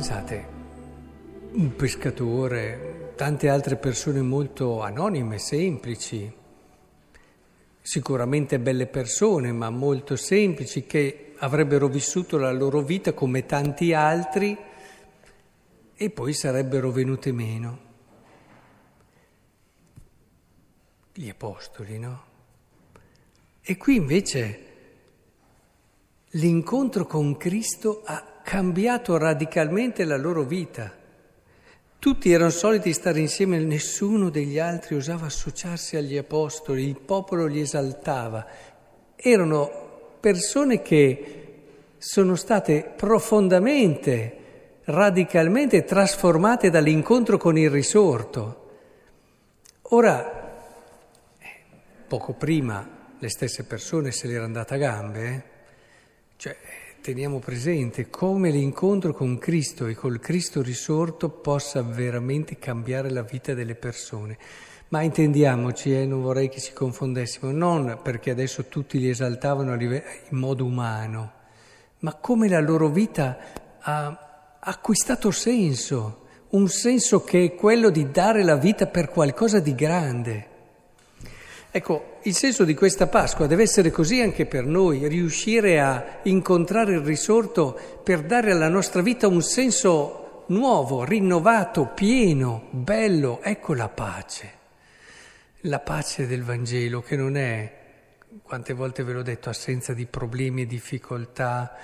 Pensate, un pescatore, tante altre persone molto anonime, semplici, sicuramente belle persone, ma molto semplici, che avrebbero vissuto la loro vita come tanti altri e poi sarebbero venute meno. Gli apostoli, no? E qui invece l'incontro con Cristo ha cambiato radicalmente la loro vita. Tutti erano soliti stare insieme, nessuno degli altri osava associarsi agli apostoli, il popolo li esaltava. Erano persone che sono state profondamente, radicalmente trasformate dall'incontro con il risorto. Ora, poco prima le stesse persone se l'era andata a gambe, eh? cioè teniamo presente come l'incontro con Cristo e col Cristo risorto possa veramente cambiare la vita delle persone. Ma intendiamoci, eh, non vorrei che ci confondessimo, non perché adesso tutti li esaltavano in modo umano, ma come la loro vita ha acquistato senso, un senso che è quello di dare la vita per qualcosa di grande. Ecco, il senso di questa Pasqua deve essere così anche per noi, riuscire a incontrare il risorto per dare alla nostra vita un senso nuovo, rinnovato, pieno, bello. Ecco la pace, la pace del Vangelo che non è, quante volte ve l'ho detto, assenza di problemi e difficoltà,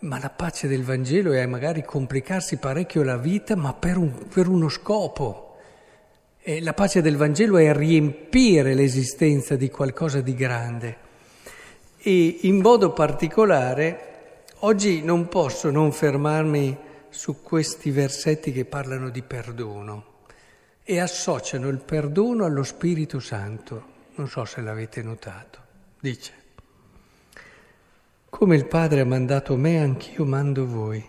ma la pace del Vangelo è magari complicarsi parecchio la vita, ma per, un, per uno scopo e la pace del Vangelo è riempire l'esistenza di qualcosa di grande. E in modo particolare, oggi non posso non fermarmi su questi versetti che parlano di perdono e associano il perdono allo Spirito Santo. Non so se l'avete notato. Dice, come il Padre ha mandato me, anch'io mando voi.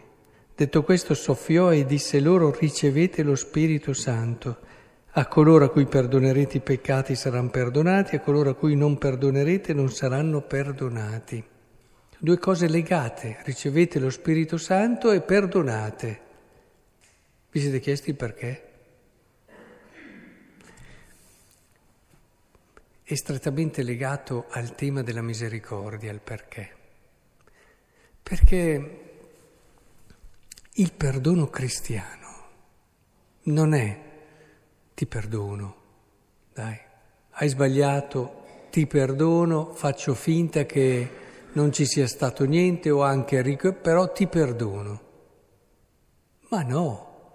Detto questo, soffiò e disse loro, ricevete lo Spirito Santo. A coloro a cui perdonerete i peccati saranno perdonati, a coloro a cui non perdonerete non saranno perdonati. Due cose legate, ricevete lo Spirito Santo e perdonate. Vi siete chiesti perché? È strettamente legato al tema della misericordia, il perché. Perché il perdono cristiano non è ti perdono, dai, hai sbagliato, ti perdono, faccio finta che non ci sia stato niente o anche ricco, però ti perdono. Ma no,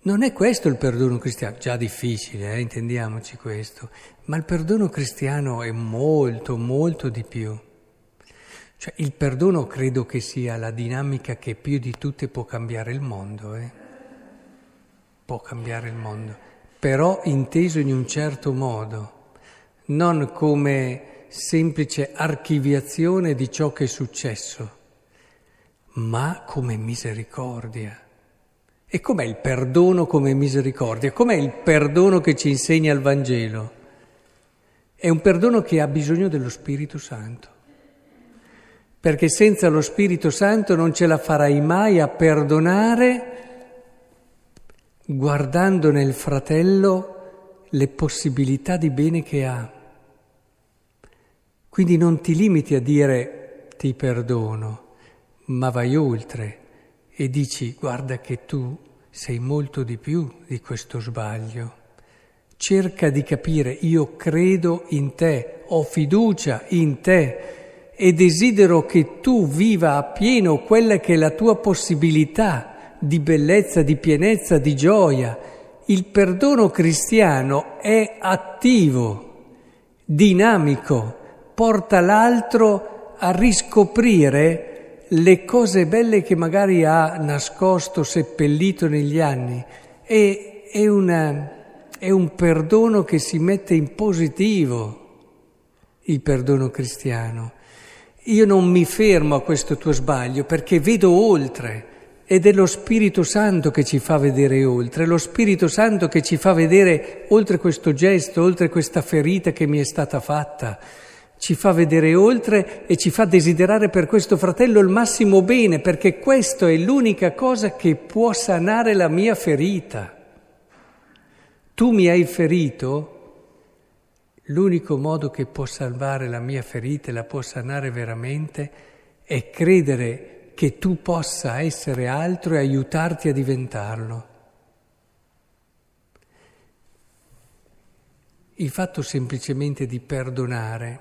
non è questo il perdono cristiano, già difficile, eh, intendiamoci questo, ma il perdono cristiano è molto, molto di più. Cioè il perdono credo che sia la dinamica che più di tutte può cambiare il mondo, eh? può cambiare il mondo però inteso in un certo modo, non come semplice archiviazione di ciò che è successo, ma come misericordia. E com'è il perdono come misericordia? Com'è il perdono che ci insegna il Vangelo? È un perdono che ha bisogno dello Spirito Santo, perché senza lo Spirito Santo non ce la farai mai a perdonare guardando nel fratello le possibilità di bene che ha. Quindi non ti limiti a dire ti perdono, ma vai oltre e dici guarda che tu sei molto di più di questo sbaglio. Cerca di capire, io credo in te, ho fiducia in te e desidero che tu viva appieno quella che è la tua possibilità di bellezza, di pienezza, di gioia. Il perdono cristiano è attivo, dinamico, porta l'altro a riscoprire le cose belle che magari ha nascosto, seppellito negli anni. E, è, una, è un perdono che si mette in positivo, il perdono cristiano. Io non mi fermo a questo tuo sbaglio perché vedo oltre ed è lo Spirito Santo che ci fa vedere oltre, lo Spirito Santo che ci fa vedere oltre questo gesto, oltre questa ferita che mi è stata fatta, ci fa vedere oltre e ci fa desiderare per questo fratello il massimo bene, perché questo è l'unica cosa che può sanare la mia ferita. Tu mi hai ferito, l'unico modo che può salvare la mia ferita e la può sanare veramente è credere che tu possa essere altro e aiutarti a diventarlo. Il fatto semplicemente di perdonare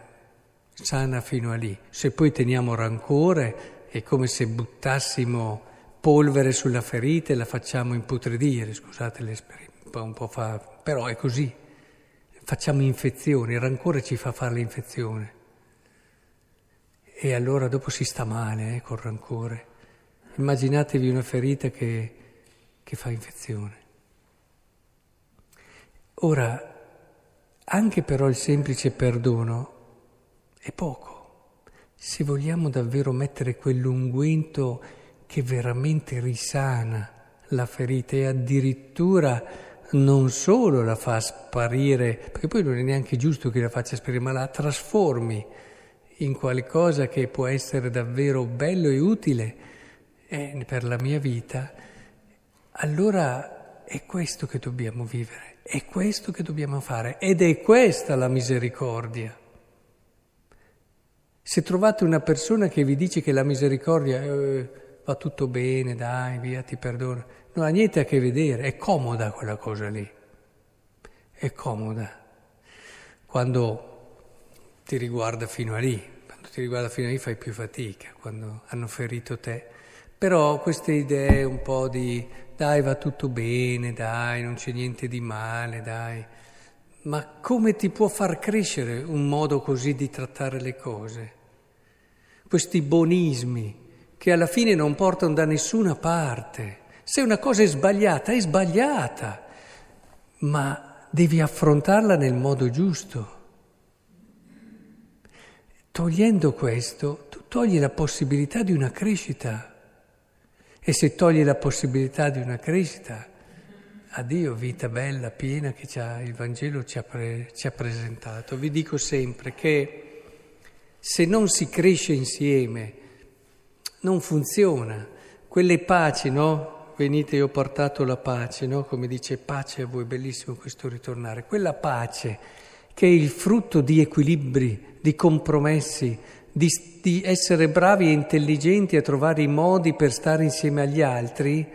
sana fino a lì. Se poi teniamo rancore è come se buttassimo polvere sulla ferita e la facciamo imputredire, scusate l'esperimento, un po' fa, però è così. Facciamo infezioni, il rancore ci fa fare l'infezione. E allora dopo si sta male eh, col rancore. Immaginatevi una ferita che, che fa infezione. Ora, anche però il semplice perdono è poco. Se vogliamo davvero mettere quell'unguento che veramente risana la ferita e addirittura non solo la fa sparire, perché poi non è neanche giusto che la faccia sparire, ma la trasformi in qualcosa che può essere davvero bello e utile eh, per la mia vita, allora è questo che dobbiamo vivere. È questo che dobbiamo fare ed è questa la misericordia. Se trovate una persona che vi dice che la misericordia eh, va tutto bene, dai, via, ti perdono, non ha niente a che vedere, è comoda quella cosa lì, è comoda. Quando ti riguarda fino a lì, quando ti riguarda fino a lì fai più fatica, quando hanno ferito te. Però queste idee un po' di dai va tutto bene, dai non c'è niente di male, dai. Ma come ti può far crescere un modo così di trattare le cose? Questi bonismi che alla fine non portano da nessuna parte. Se una cosa è sbagliata, è sbagliata, ma devi affrontarla nel modo giusto. Togliendo questo, tu togli la possibilità di una crescita. E se togli la possibilità di una crescita, addio vita bella, piena che il Vangelo ci ha, pre, ci ha presentato. Vi dico sempre che se non si cresce insieme, non funziona. Quelle paci, no? Venite, io ho portato la pace, no? Come dice pace a voi, bellissimo questo ritornare. Quella pace che è il frutto di equilibri, di compromessi, di, di essere bravi e intelligenti a trovare i modi per stare insieme agli altri,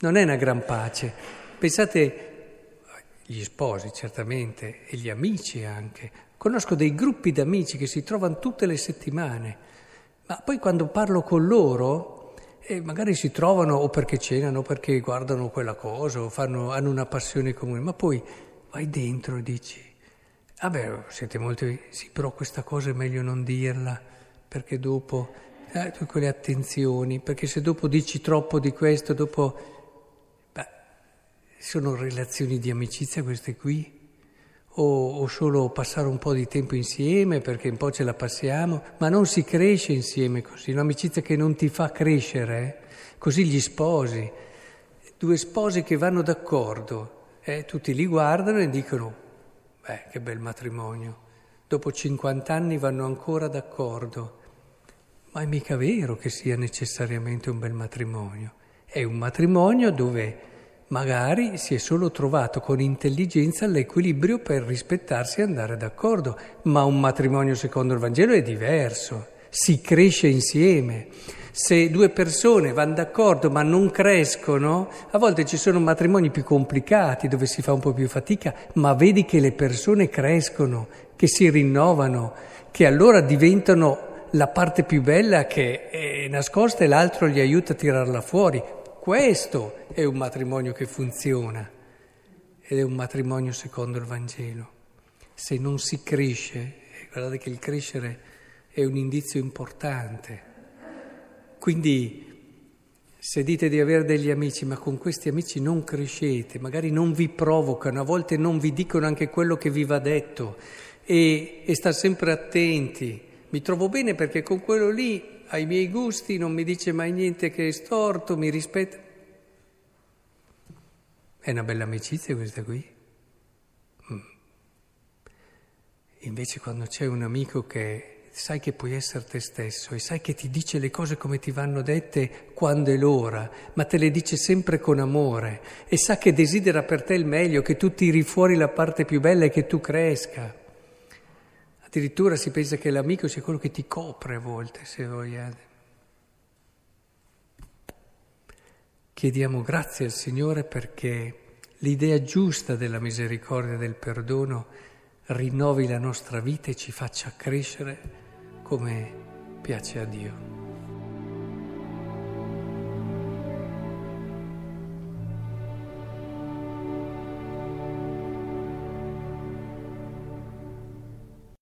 non è una gran pace. Pensate, gli sposi certamente e gli amici anche, conosco dei gruppi d'amici che si trovano tutte le settimane, ma poi quando parlo con loro, eh, magari si trovano o perché cenano o perché guardano quella cosa o fanno, hanno una passione comune, ma poi vai dentro e dici, beh, siete molti, sì, però questa cosa è meglio non dirla, perché dopo, eh, tu quelle attenzioni, perché se dopo dici troppo di questo, dopo, beh, sono relazioni di amicizia queste qui, o, o solo passare un po' di tempo insieme, perché un po' ce la passiamo, ma non si cresce insieme così, un'amicizia che non ti fa crescere, eh? così gli sposi, due sposi che vanno d'accordo, eh, tutti li guardano e dicono, Beh, che bel matrimonio. Dopo 50 anni vanno ancora d'accordo. Ma è mica vero che sia necessariamente un bel matrimonio. È un matrimonio dove magari si è solo trovato con intelligenza l'equilibrio per rispettarsi e andare d'accordo. Ma un matrimonio secondo il Vangelo è diverso. Si cresce insieme. Se due persone vanno d'accordo ma non crescono, a volte ci sono matrimoni più complicati dove si fa un po' più fatica, ma vedi che le persone crescono, che si rinnovano, che allora diventano la parte più bella che è nascosta e l'altro gli aiuta a tirarla fuori. Questo è un matrimonio che funziona ed è un matrimonio secondo il Vangelo. Se non si cresce, guardate che il crescere è un indizio importante. Quindi se dite di avere degli amici, ma con questi amici non crescete, magari non vi provocano, a volte non vi dicono anche quello che vi va detto e, e sta sempre attenti. Mi trovo bene perché con quello lì, ai miei gusti, non mi dice mai niente che è storto, mi rispetta. È una bella amicizia questa qui. Mm. Invece quando c'è un amico che sai che puoi essere te stesso e sai che ti dice le cose come ti vanno dette quando è l'ora, ma te le dice sempre con amore e sa che desidera per te il meglio, che tu tiri fuori la parte più bella e che tu cresca. Addirittura si pensa che l'amico sia quello che ti copre a volte, se vogliate. Chiediamo grazie al Signore perché l'idea giusta della misericordia e del perdono rinnovi la nostra vita e ci faccia crescere come piace a Dio.